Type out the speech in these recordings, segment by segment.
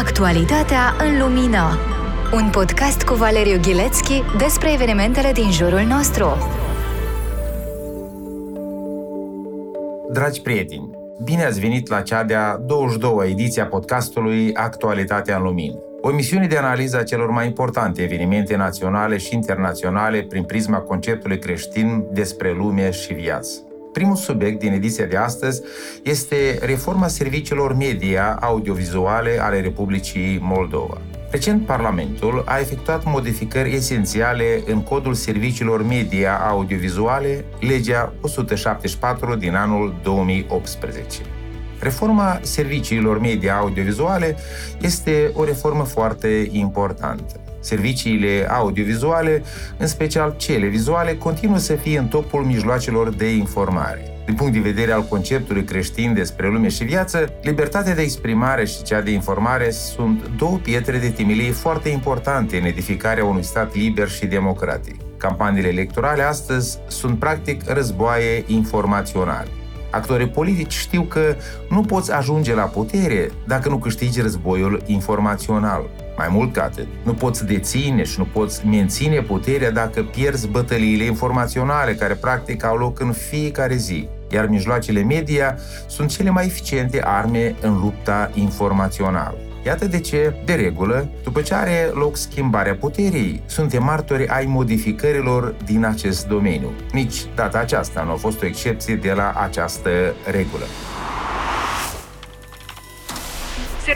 Actualitatea în lumină. Un podcast cu Valeriu Ghilețchi despre evenimentele din jurul nostru. Dragi prieteni, bine ați venit la cea de-a 22-a ediție a podcastului Actualitatea în lumină. O emisiune de analiză a celor mai importante evenimente naționale și internaționale prin prisma conceptului creștin despre lume și viață. Primul subiect din ediția de astăzi este reforma serviciilor media audiovizuale ale Republicii Moldova. Recent, Parlamentul a efectuat modificări esențiale în codul serviciilor media audiovizuale, legea 174 din anul 2018. Reforma serviciilor media audiovizuale este o reformă foarte importantă. Serviciile audiovizuale, în special cele vizuale, continuă să fie în topul mijloacelor de informare. Din punct de vedere al conceptului creștin despre lume și viață, libertatea de exprimare și cea de informare sunt două pietre de timilie foarte importante în edificarea unui stat liber și democratic. Campaniile electorale astăzi sunt practic războaie informaționale. Actorii politici știu că nu poți ajunge la putere dacă nu câștigi războiul informațional. Mai mult ca atât, nu poți deține și nu poți menține puterea dacă pierzi bătăliile informaționale care practic au loc în fiecare zi, iar mijloacele media sunt cele mai eficiente arme în lupta informațională. Iată de ce, de regulă, după ce are loc schimbarea puterii, suntem martori ai modificărilor din acest domeniu. Nici data aceasta nu a fost o excepție de la această regulă.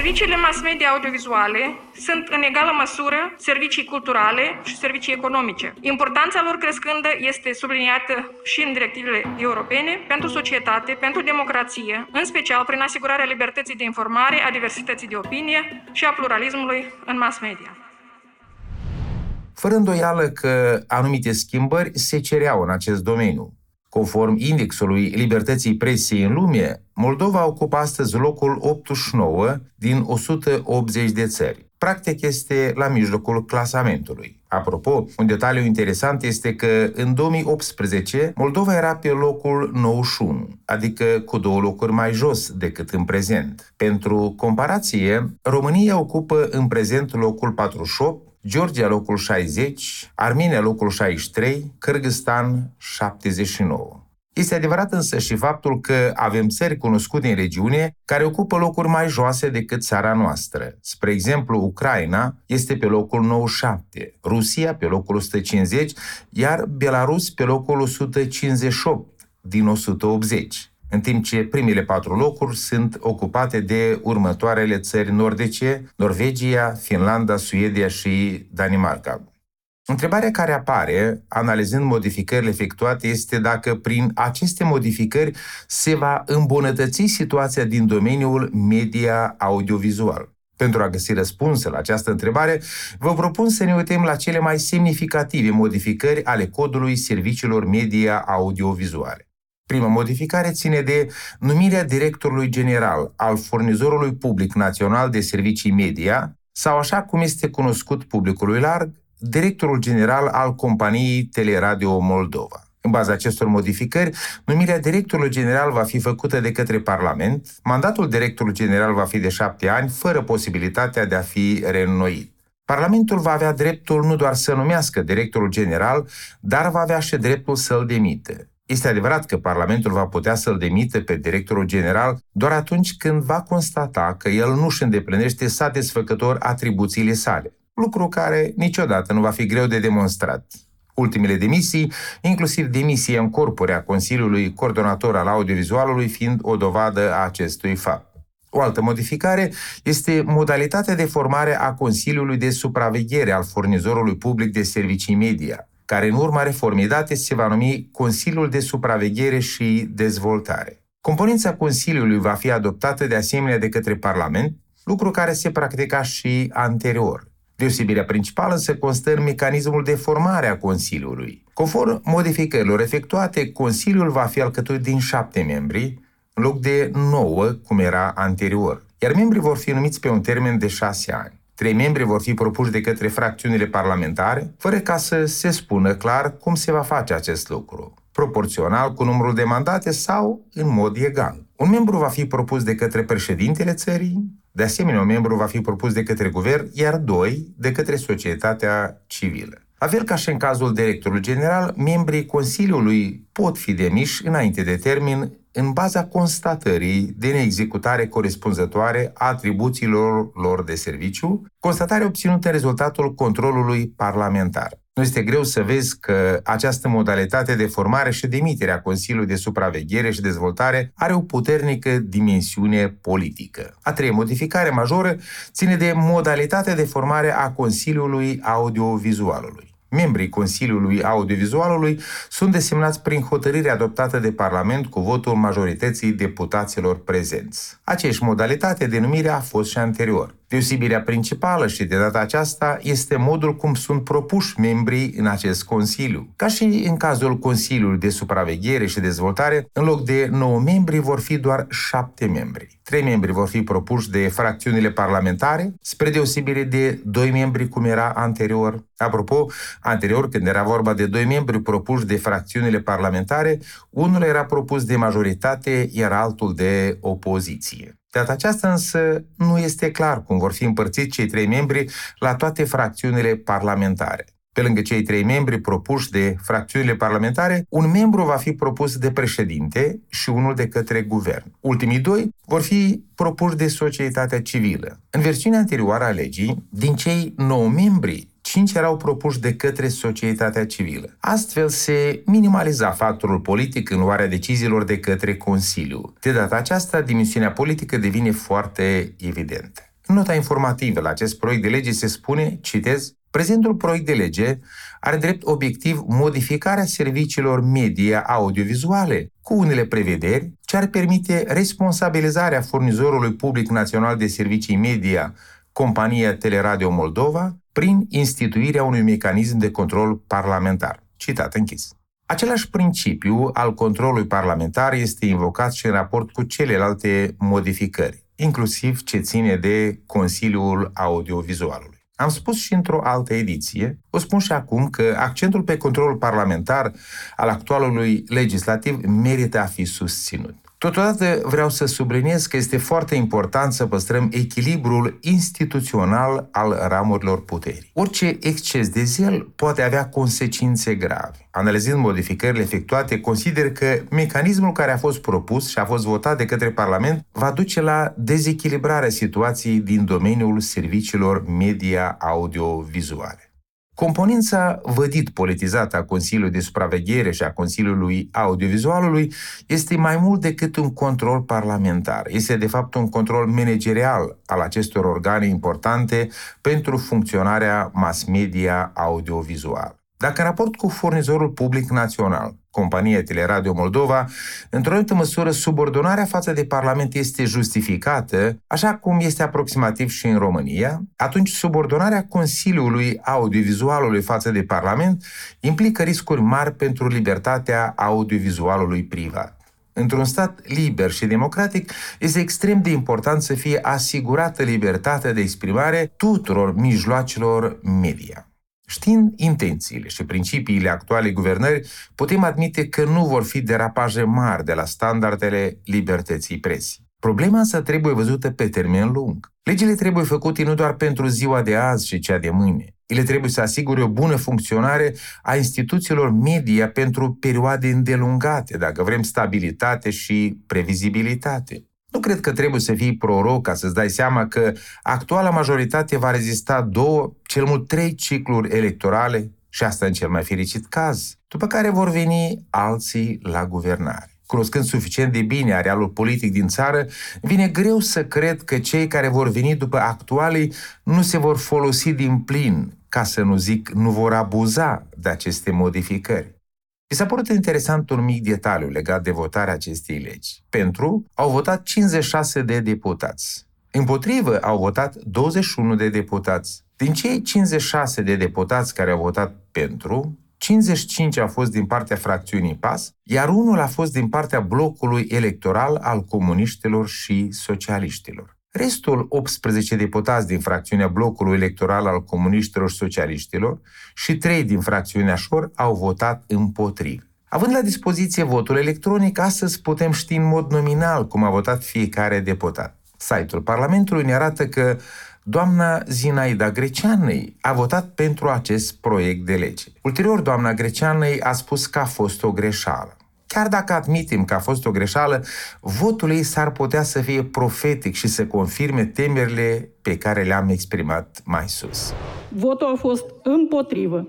Serviciile mass media audiovizuale sunt în egală măsură servicii culturale și servicii economice. Importanța lor crescândă este subliniată și în directivele europene pentru societate, pentru democrație, în special prin asigurarea libertății de informare, a diversității de opinie și a pluralismului în mass media. Fără îndoială că anumite schimbări se cereau în acest domeniu. Conform indexului libertății presei în lume, Moldova ocupă astăzi locul 89 din 180 de țări. Practic este la mijlocul clasamentului. Apropo, un detaliu interesant este că în 2018 Moldova era pe locul 91, adică cu două locuri mai jos decât în prezent. Pentru comparație, România ocupă în prezent locul 48, Georgia locul 60, Armenia locul 63, Kyrgyzstan 79. Este adevărat însă și faptul că avem țări cunoscute în regiune care ocupă locuri mai joase decât țara noastră. Spre exemplu, Ucraina este pe locul 97, Rusia pe locul 150, iar Belarus pe locul 158 din 180 în timp ce primele patru locuri sunt ocupate de următoarele țări nordice, Norvegia, Finlanda, Suedia și Danimarca. Întrebarea care apare, analizând modificările efectuate, este dacă prin aceste modificări se va îmbunătăți situația din domeniul media audiovizual. Pentru a găsi răspuns la această întrebare, vă propun să ne uităm la cele mai semnificative modificări ale codului serviciilor media audiovizuale. Prima modificare ține de numirea directorului general al furnizorului public național de servicii media, sau așa cum este cunoscut publicului larg, directorul general al companiei Teleradio Moldova. În baza acestor modificări, numirea directorului general va fi făcută de către Parlament, mandatul directorului general va fi de șapte ani, fără posibilitatea de a fi reînnoit. Parlamentul va avea dreptul nu doar să numească directorul general, dar va avea și dreptul să-l demite. Este adevărat că Parlamentul va putea să-l demite pe directorul general doar atunci când va constata că el nu își îndeplinește satisfăcător atribuțiile sale, lucru care niciodată nu va fi greu de demonstrat. Ultimele demisii, inclusiv demisia în corpore a Consiliului Coordonator al Audiovizualului, fiind o dovadă a acestui fapt. O altă modificare este modalitatea de formare a Consiliului de Supraveghere al furnizorului public de servicii media – care în urma reformei date se va numi Consiliul de Supraveghere și Dezvoltare. Componența Consiliului va fi adoptată de asemenea de către Parlament, lucru care se practica și anterior. Deosebirea principală însă constă în mecanismul de formare a Consiliului. Conform modificărilor efectuate, Consiliul va fi alcătuit din șapte membri, în loc de nouă, cum era anterior, iar membrii vor fi numiți pe un termen de șase ani. Trei membri vor fi propuși de către fracțiunile parlamentare, fără ca să se spună clar cum se va face acest lucru, proporțional cu numărul de mandate sau în mod egal. Un membru va fi propus de către președintele țării, De asemenea, un membru va fi propus de către guvern, iar doi de către societatea civilă. La fel ca și în cazul directorului general, membrii Consiliului pot fi demiși înainte de termen în baza constatării de neexecutare corespunzătoare a atribuțiilor lor de serviciu, constatare obținută în rezultatul controlului parlamentar. Nu este greu să vezi că această modalitate de formare și demiterea a Consiliului de Supraveghere și Dezvoltare are o puternică dimensiune politică. A treia modificare majoră ține de modalitatea de formare a Consiliului Audiovizualului. Membrii Consiliului Audiovizualului sunt desemnați prin hotărâre adoptată de Parlament cu votul majorității deputaților prezenți. Aceeași modalitate de numire a fost și anterior. Deosebirea principală și de data aceasta este modul cum sunt propuși membrii în acest Consiliu. Ca și în cazul Consiliului de Supraveghere și Dezvoltare, în loc de 9 membri vor fi doar 7 membri. 3 membri vor fi propuși de fracțiunile parlamentare, spre deosebire de 2 membri cum era anterior. Apropo, anterior, când era vorba de 2 membri propuși de fracțiunile parlamentare, unul era propus de majoritate, iar altul de opoziție. De data aceasta însă nu este clar cum vor fi împărțiți cei trei membri la toate fracțiunile parlamentare. Pe lângă cei trei membri propuși de fracțiunile parlamentare, un membru va fi propus de președinte și unul de către guvern. Ultimii doi vor fi propuși de societatea civilă. În versiunea anterioară a legii, din cei nouă membri, cinci erau propuși de către societatea civilă. Astfel se minimaliza factorul politic în luarea deciziilor de către Consiliu. De data aceasta, dimensiunea politică devine foarte evidentă. În nota informativă la acest proiect de lege se spune, citez, Prezentul proiect de lege are drept obiectiv modificarea serviciilor media audiovizuale cu unele prevederi ce ar permite responsabilizarea furnizorului public național de servicii media, compania Teleradio Moldova, prin instituirea unui mecanism de control parlamentar. Citat închis. Același principiu al controlului parlamentar este invocat și în raport cu celelalte modificări, inclusiv ce ține de Consiliul Audiovizualului. Am spus și într-o altă ediție, o spun și acum că accentul pe controlul parlamentar al actualului legislativ merită a fi susținut. Totodată vreau să subliniez că este foarte important să păstrăm echilibrul instituțional al ramurilor puterii. Orice exces de zel poate avea consecințe grave. Analizând modificările efectuate, consider că mecanismul care a fost propus și a fost votat de către Parlament va duce la dezechilibrarea situației din domeniul serviciilor media audio-vizuale. Componența vădit politizată a Consiliului de Supraveghere și a Consiliului Audiovizualului este mai mult decât un control parlamentar. Este de fapt un control managerial al acestor organe importante pentru funcționarea mass media audiovizual. Dacă în raport cu furnizorul public național, compania Teleradio Moldova, într-o anumită măsură subordonarea față de Parlament este justificată, așa cum este aproximativ și în România, atunci subordonarea Consiliului Audiovizualului față de Parlament implică riscuri mari pentru libertatea audiovizualului privat. Într-un stat liber și democratic, este extrem de important să fie asigurată libertatea de exprimare tuturor mijloacelor media. Știind intențiile și principiile actuale guvernări, putem admite că nu vor fi derapaje mari de la standardele libertății presii. Problema însă trebuie văzută pe termen lung. Legile trebuie făcute nu doar pentru ziua de azi și cea de mâine. Ele trebuie să asigure o bună funcționare a instituțiilor media pentru perioade îndelungate, dacă vrem stabilitate și previzibilitate. Nu cred că trebuie să fii proroc ca să-ți dai seama că actuala majoritate va rezista două, cel mult trei cicluri electorale și asta în cel mai fericit caz, după care vor veni alții la guvernare. Cunoscând suficient de bine arealul politic din țară, vine greu să cred că cei care vor veni după actualii nu se vor folosi din plin, ca să nu zic nu vor abuza de aceste modificări. Mi s-a părut interesant un mic detaliu legat de votarea acestei legi. Pentru au votat 56 de deputați. Împotrivă au votat 21 de deputați. Din cei 56 de deputați care au votat pentru, 55 au fost din partea fracțiunii PAS, iar unul a fost din partea blocului electoral al comuniștilor și socialiștilor. Restul 18 deputați din fracțiunea blocului electoral al comuniștilor și socialiștilor și 3 din fracțiunea Șor au votat împotrivă. Având la dispoziție votul electronic, astăzi putem ști în mod nominal cum a votat fiecare deputat. Site-ul Parlamentului ne arată că doamna Zinaida Greceanei a votat pentru acest proiect de lege. Ulterior, doamna Greceanei a spus că a fost o greșeală. Chiar dacă admitem că a fost o greșeală, votul ei s-ar putea să fie profetic și să confirme temerile pe care le-am exprimat mai sus. Votul a fost împotrivă.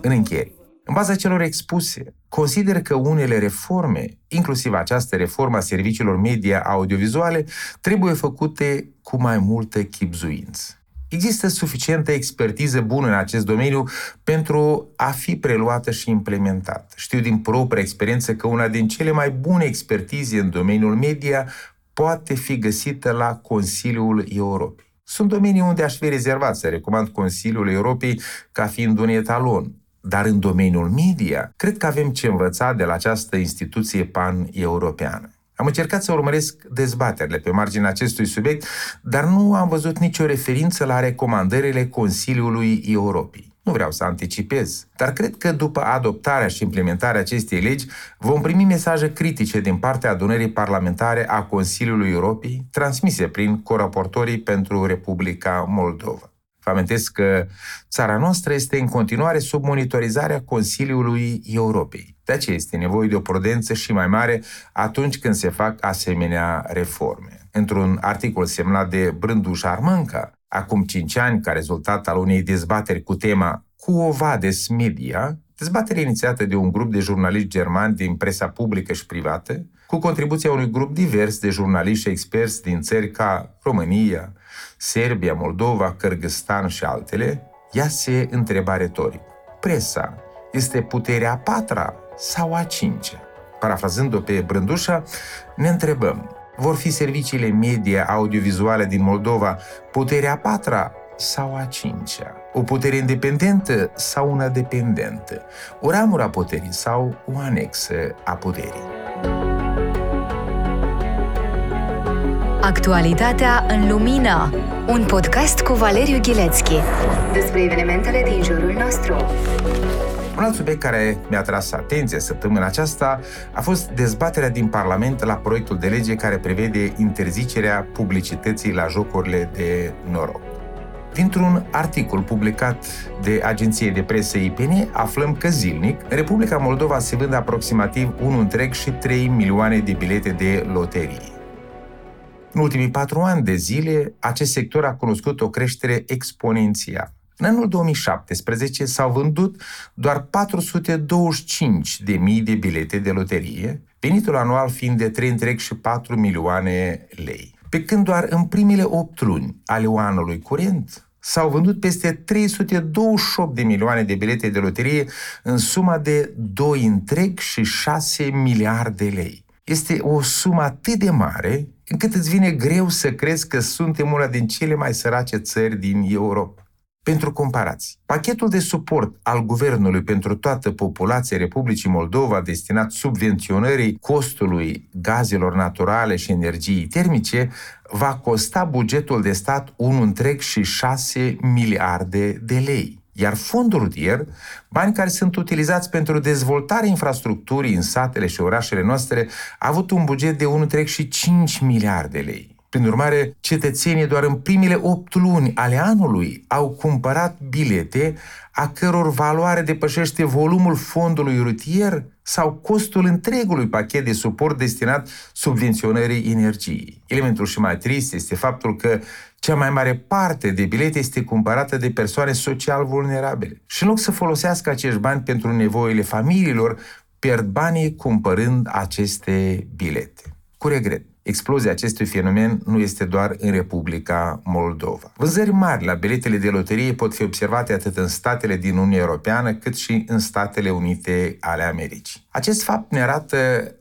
În încheiere, în baza celor expuse, consider că unele reforme, inclusiv această reformă a serviciilor media audiovizuale, trebuie făcute cu mai multă chipzuință. Există suficientă expertiză bună în acest domeniu pentru a fi preluată și implementată. Știu din propria experiență că una din cele mai bune expertize în domeniul media poate fi găsită la Consiliul Europei. Sunt domenii unde aș fi rezervat să recomand Consiliul Europei ca fiind un etalon, dar în domeniul media, cred că avem ce învăța de la această instituție pan-europeană. Am încercat să urmăresc dezbaterile pe marginea acestui subiect, dar nu am văzut nicio referință la recomandările Consiliului Europei. Nu vreau să anticipez, dar cred că după adoptarea și implementarea acestei legi vom primi mesaje critice din partea adunării parlamentare a Consiliului Europei, transmise prin coraportorii pentru Republica Moldova. Vă amintesc că țara noastră este în continuare sub monitorizarea Consiliului Europei. De aceea este nevoie de o prudență și mai mare atunci când se fac asemenea reforme. Într-un articol semnat de Brânduș Armânca, acum 5 ani, ca rezultat al unei dezbateri cu tema Cu Ovades Media, dezbatere inițiată de un grup de jurnaliști germani din presa publică și privată, cu contribuția unui grup divers de jurnaliști și experți din țări ca România, Serbia, Moldova, Kyrgyzstan și altele, ea se întreba retoric. Presa este puterea a patra sau a cincea? Parafrazând-o pe Brândușa, ne întrebăm, vor fi serviciile media audiovizuale din Moldova puterea a patra sau a cincea? O putere independentă sau una dependentă? O ramură a puterii sau o anexă a puterii? Actualitatea în lumină. Un podcast cu Valeriu Ghilețchi despre evenimentele din jurul nostru. Un alt subiect care mi-a tras atenția săptămâna aceasta a fost dezbaterea din Parlament la proiectul de lege care prevede interzicerea publicității la jocurile de noroc. Dintr-un articol publicat de agenție de presă IPN, aflăm că zilnic, în Republica Moldova se vând aproximativ 1,3 milioane de bilete de loterie. În ultimii patru ani de zile, acest sector a cunoscut o creștere exponențială. În anul 2017 s-au vândut doar 425 de mii de bilete de loterie, venitul anual fiind de 3,4 milioane lei. Pe când doar în primele 8 luni ale anului curent s-au vândut peste 328 de milioane de bilete de loterie în suma de 2,6 miliarde lei. Este o sumă atât de mare încât îți vine greu să crezi că suntem una din cele mai sărace țări din Europa. Pentru comparații, pachetul de suport al guvernului pentru toată populația Republicii Moldova destinat subvenționării costului gazelor naturale și energiei termice va costa bugetul de stat 1,6 miliarde de lei. Iar fondul rutier, bani care sunt utilizați pentru dezvoltarea infrastructurii în satele și orașele noastre, a avut un buget de 1,5 miliarde de lei. Prin urmare, cetățenii doar în primele 8 luni ale anului au cumpărat bilete a căror valoare depășește volumul fondului rutier sau costul întregului pachet de suport destinat subvenționării energiei. Elementul și mai trist este faptul că cea mai mare parte de bilete este cumpărată de persoane social vulnerabile. Și în loc să folosească acești bani pentru nevoile familiilor, pierd banii cumpărând aceste bilete. Cu regret. Explozia acestui fenomen nu este doar în Republica Moldova. Vânzări mari la biletele de loterie pot fi observate atât în statele din Uniunea Europeană cât și în Statele Unite ale Americii. Acest fapt ne arată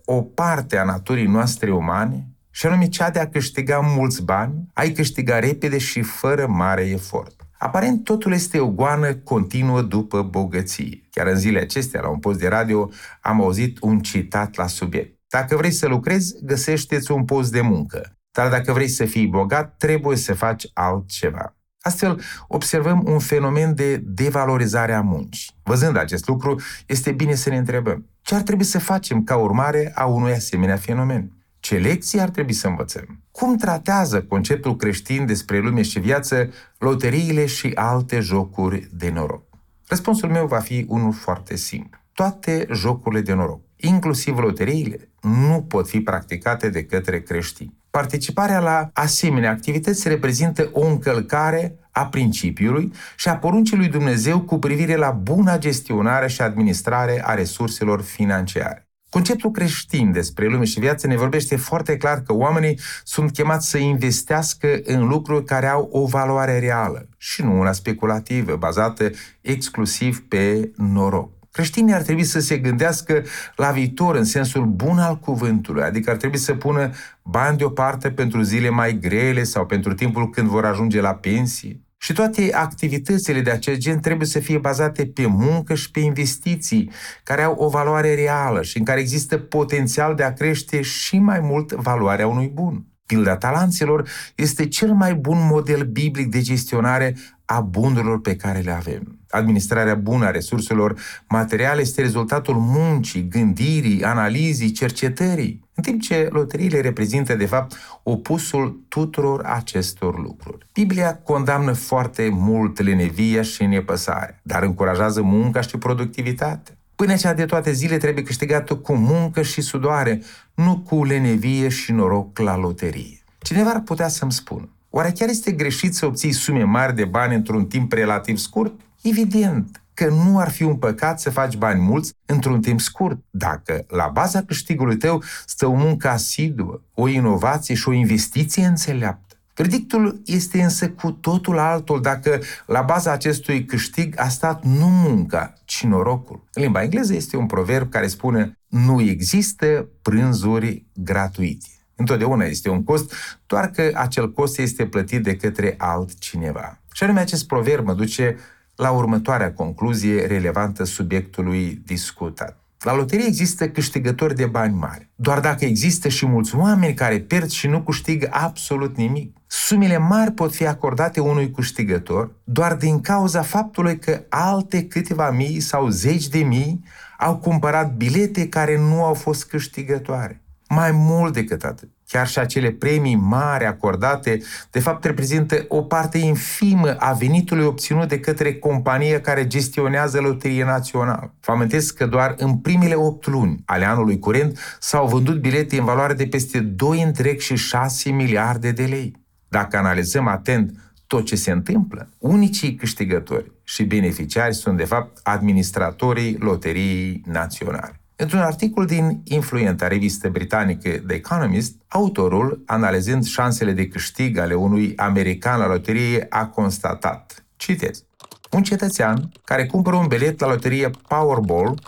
o parte a naturii noastre umane și anume cea de a câștiga mulți bani, ai câștiga repede și fără mare efort. Aparent totul este o goană continuă după bogăție. Chiar în zilele acestea, la un post de radio, am auzit un citat la subiect. Dacă vrei să lucrezi, găsește-ți un post de muncă. Dar dacă vrei să fii bogat, trebuie să faci altceva. Astfel, observăm un fenomen de devalorizare a muncii. Văzând acest lucru, este bine să ne întrebăm ce ar trebui să facem ca urmare a unui asemenea fenomen. Ce lecții ar trebui să învățăm? Cum tratează conceptul creștin despre lume și viață loteriile și alte jocuri de noroc? Răspunsul meu va fi unul foarte simplu. Toate jocurile de noroc, inclusiv loteriile, nu pot fi practicate de către creștini. Participarea la asemenea activități reprezintă o încălcare a principiului și a poruncii lui Dumnezeu cu privire la buna gestionare și administrare a resurselor financiare. Conceptul creștin despre lume și viață ne vorbește foarte clar că oamenii sunt chemați să investească în lucruri care au o valoare reală și nu una speculativă, bazată exclusiv pe noroc. Creștinii ar trebui să se gândească la viitor în sensul bun al cuvântului, adică ar trebui să pună bani deoparte pentru zile mai grele sau pentru timpul când vor ajunge la pensie. Și toate activitățile de acest gen trebuie să fie bazate pe muncă și pe investiții care au o valoare reală și în care există potențial de a crește și mai mult valoarea unui bun. Pilda talanților este cel mai bun model biblic de gestionare a bunurilor pe care le avem. Administrarea bună a resurselor materiale este rezultatul muncii, gândirii, analizii, cercetării, în timp ce loteriile reprezintă, de fapt, opusul tuturor acestor lucruri. Biblia condamnă foarte mult lenevia și nepăsarea, dar încurajează munca și productivitatea. Până cea de toate zile trebuie câștigată cu muncă și sudoare, nu cu lenevie și noroc la loterie. Cineva ar putea să-mi spună, oare chiar este greșit să obții sume mari de bani într-un timp relativ scurt? Evident că nu ar fi un păcat să faci bani mulți într-un timp scurt, dacă la baza câștigului tău stă o muncă asiduă, o inovație și o investiție înțeleaptă. Verdictul este însă cu totul altul dacă la baza acestui câștig a stat nu munca, ci norocul. În limba engleză este un proverb care spune nu există prânzuri gratuite. Întotdeauna este un cost, doar că acel cost este plătit de către altcineva. Și anume acest proverb mă duce la următoarea concluzie relevantă subiectului discutat. La loterie există câștigători de bani mari. Doar dacă există și mulți oameni care pierd și nu câștigă absolut nimic. Sumele mari pot fi acordate unui câștigător doar din cauza faptului că alte câteva mii sau zeci de mii au cumpărat bilete care nu au fost câștigătoare. Mai mult decât atât, chiar și acele premii mari acordate, de fapt reprezintă o parte infimă a venitului obținut de către compania care gestionează Loterie Națională. Vă amintesc că doar în primele 8 luni ale anului curent s-au vândut bilete în valoare de peste 2 întreg și 6 miliarde de lei. Dacă analizăm atent tot ce se întâmplă, unicii câștigători și beneficiari sunt de fapt administratorii Loteriei Naționale. Într-un articol din influenta revistă britanică The Economist, autorul, analizând șansele de câștig ale unui american la loterie, a constatat, citez, un cetățean care cumpără un bilet la loterie Powerball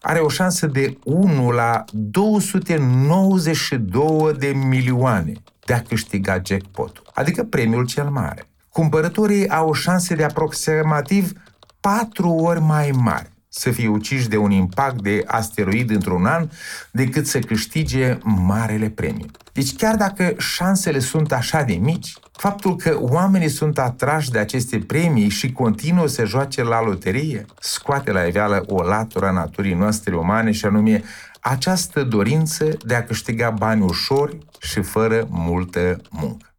are o șansă de 1 la 292 de milioane de a câștiga jackpot adică premiul cel mare. Cumpărătorii au șanse de aproximativ 4 ori mai mari să fie uciși de un impact de asteroid într-un an decât să câștige marele premiu. Deci chiar dacă șansele sunt așa de mici, faptul că oamenii sunt atrași de aceste premii și continuă să joace la loterie scoate la iveală o latură a naturii noastre umane și anume această dorință de a câștiga bani ușori și fără multă muncă.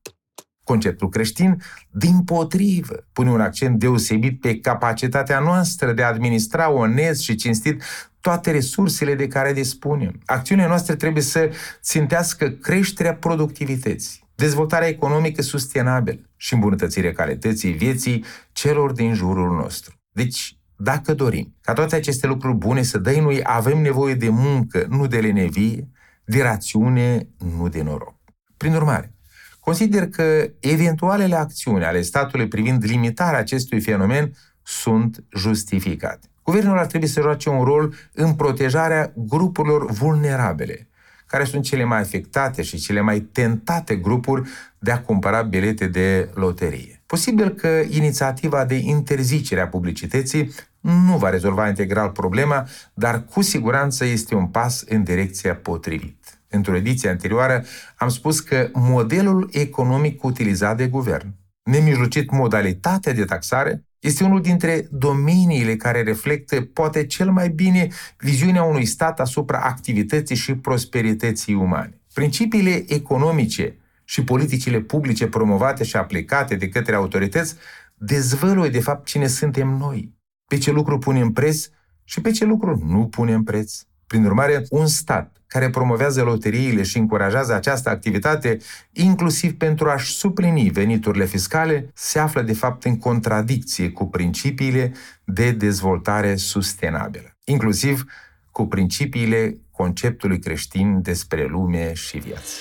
Conceptul creștin, din potrivă, pune un accent deosebit pe capacitatea noastră de a administra onest și cinstit toate resursele de care dispunem. Acțiunile noastre trebuie să țintească creșterea productivității, dezvoltarea economică sustenabilă și îmbunătățirea calității vieții celor din jurul nostru. Deci, dacă dorim ca toate aceste lucruri bune să dăinui, avem nevoie de muncă, nu de lenevie, de rațiune, nu de noroc. Prin urmare, Consider că eventualele acțiuni ale statului privind limitarea acestui fenomen sunt justificate. Guvernul ar trebui să joace un rol în protejarea grupurilor vulnerabile, care sunt cele mai afectate și cele mai tentate grupuri de a cumpăra bilete de loterie. Posibil că inițiativa de interzicere a publicității nu va rezolva integral problema, dar cu siguranță este un pas în direcția potrivită într-o ediție anterioară, am spus că modelul economic utilizat de guvern, nemijlocit modalitatea de taxare, este unul dintre domeniile care reflectă poate cel mai bine viziunea unui stat asupra activității și prosperității umane. Principiile economice și politicile publice promovate și aplicate de către autorități dezvăluie de fapt cine suntem noi, pe ce lucru punem preț și pe ce lucru nu punem preț. Prin urmare, un stat care promovează loteriile și încurajează această activitate, inclusiv pentru a-și suplini veniturile fiscale, se află de fapt în contradicție cu principiile de dezvoltare sustenabilă, inclusiv cu principiile conceptului creștin despre lume și viață.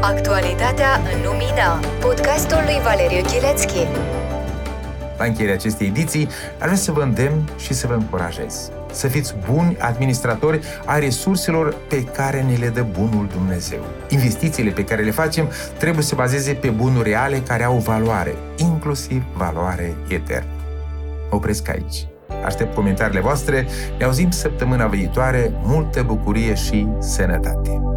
Actualitatea în lumină. Podcastul lui Valeriu Ghilețchi. La încheierea acestei ediții, aș vrea să vă îndemn și să vă încurajez să fiți buni administratori a resurselor pe care ne le dă bunul Dumnezeu. Investițiile pe care le facem trebuie să bazeze pe bunuri reale care au valoare, inclusiv valoare eternă. Opresc aici. Aștept comentariile voastre. Ne auzim săptămâna viitoare. Multă bucurie și sănătate!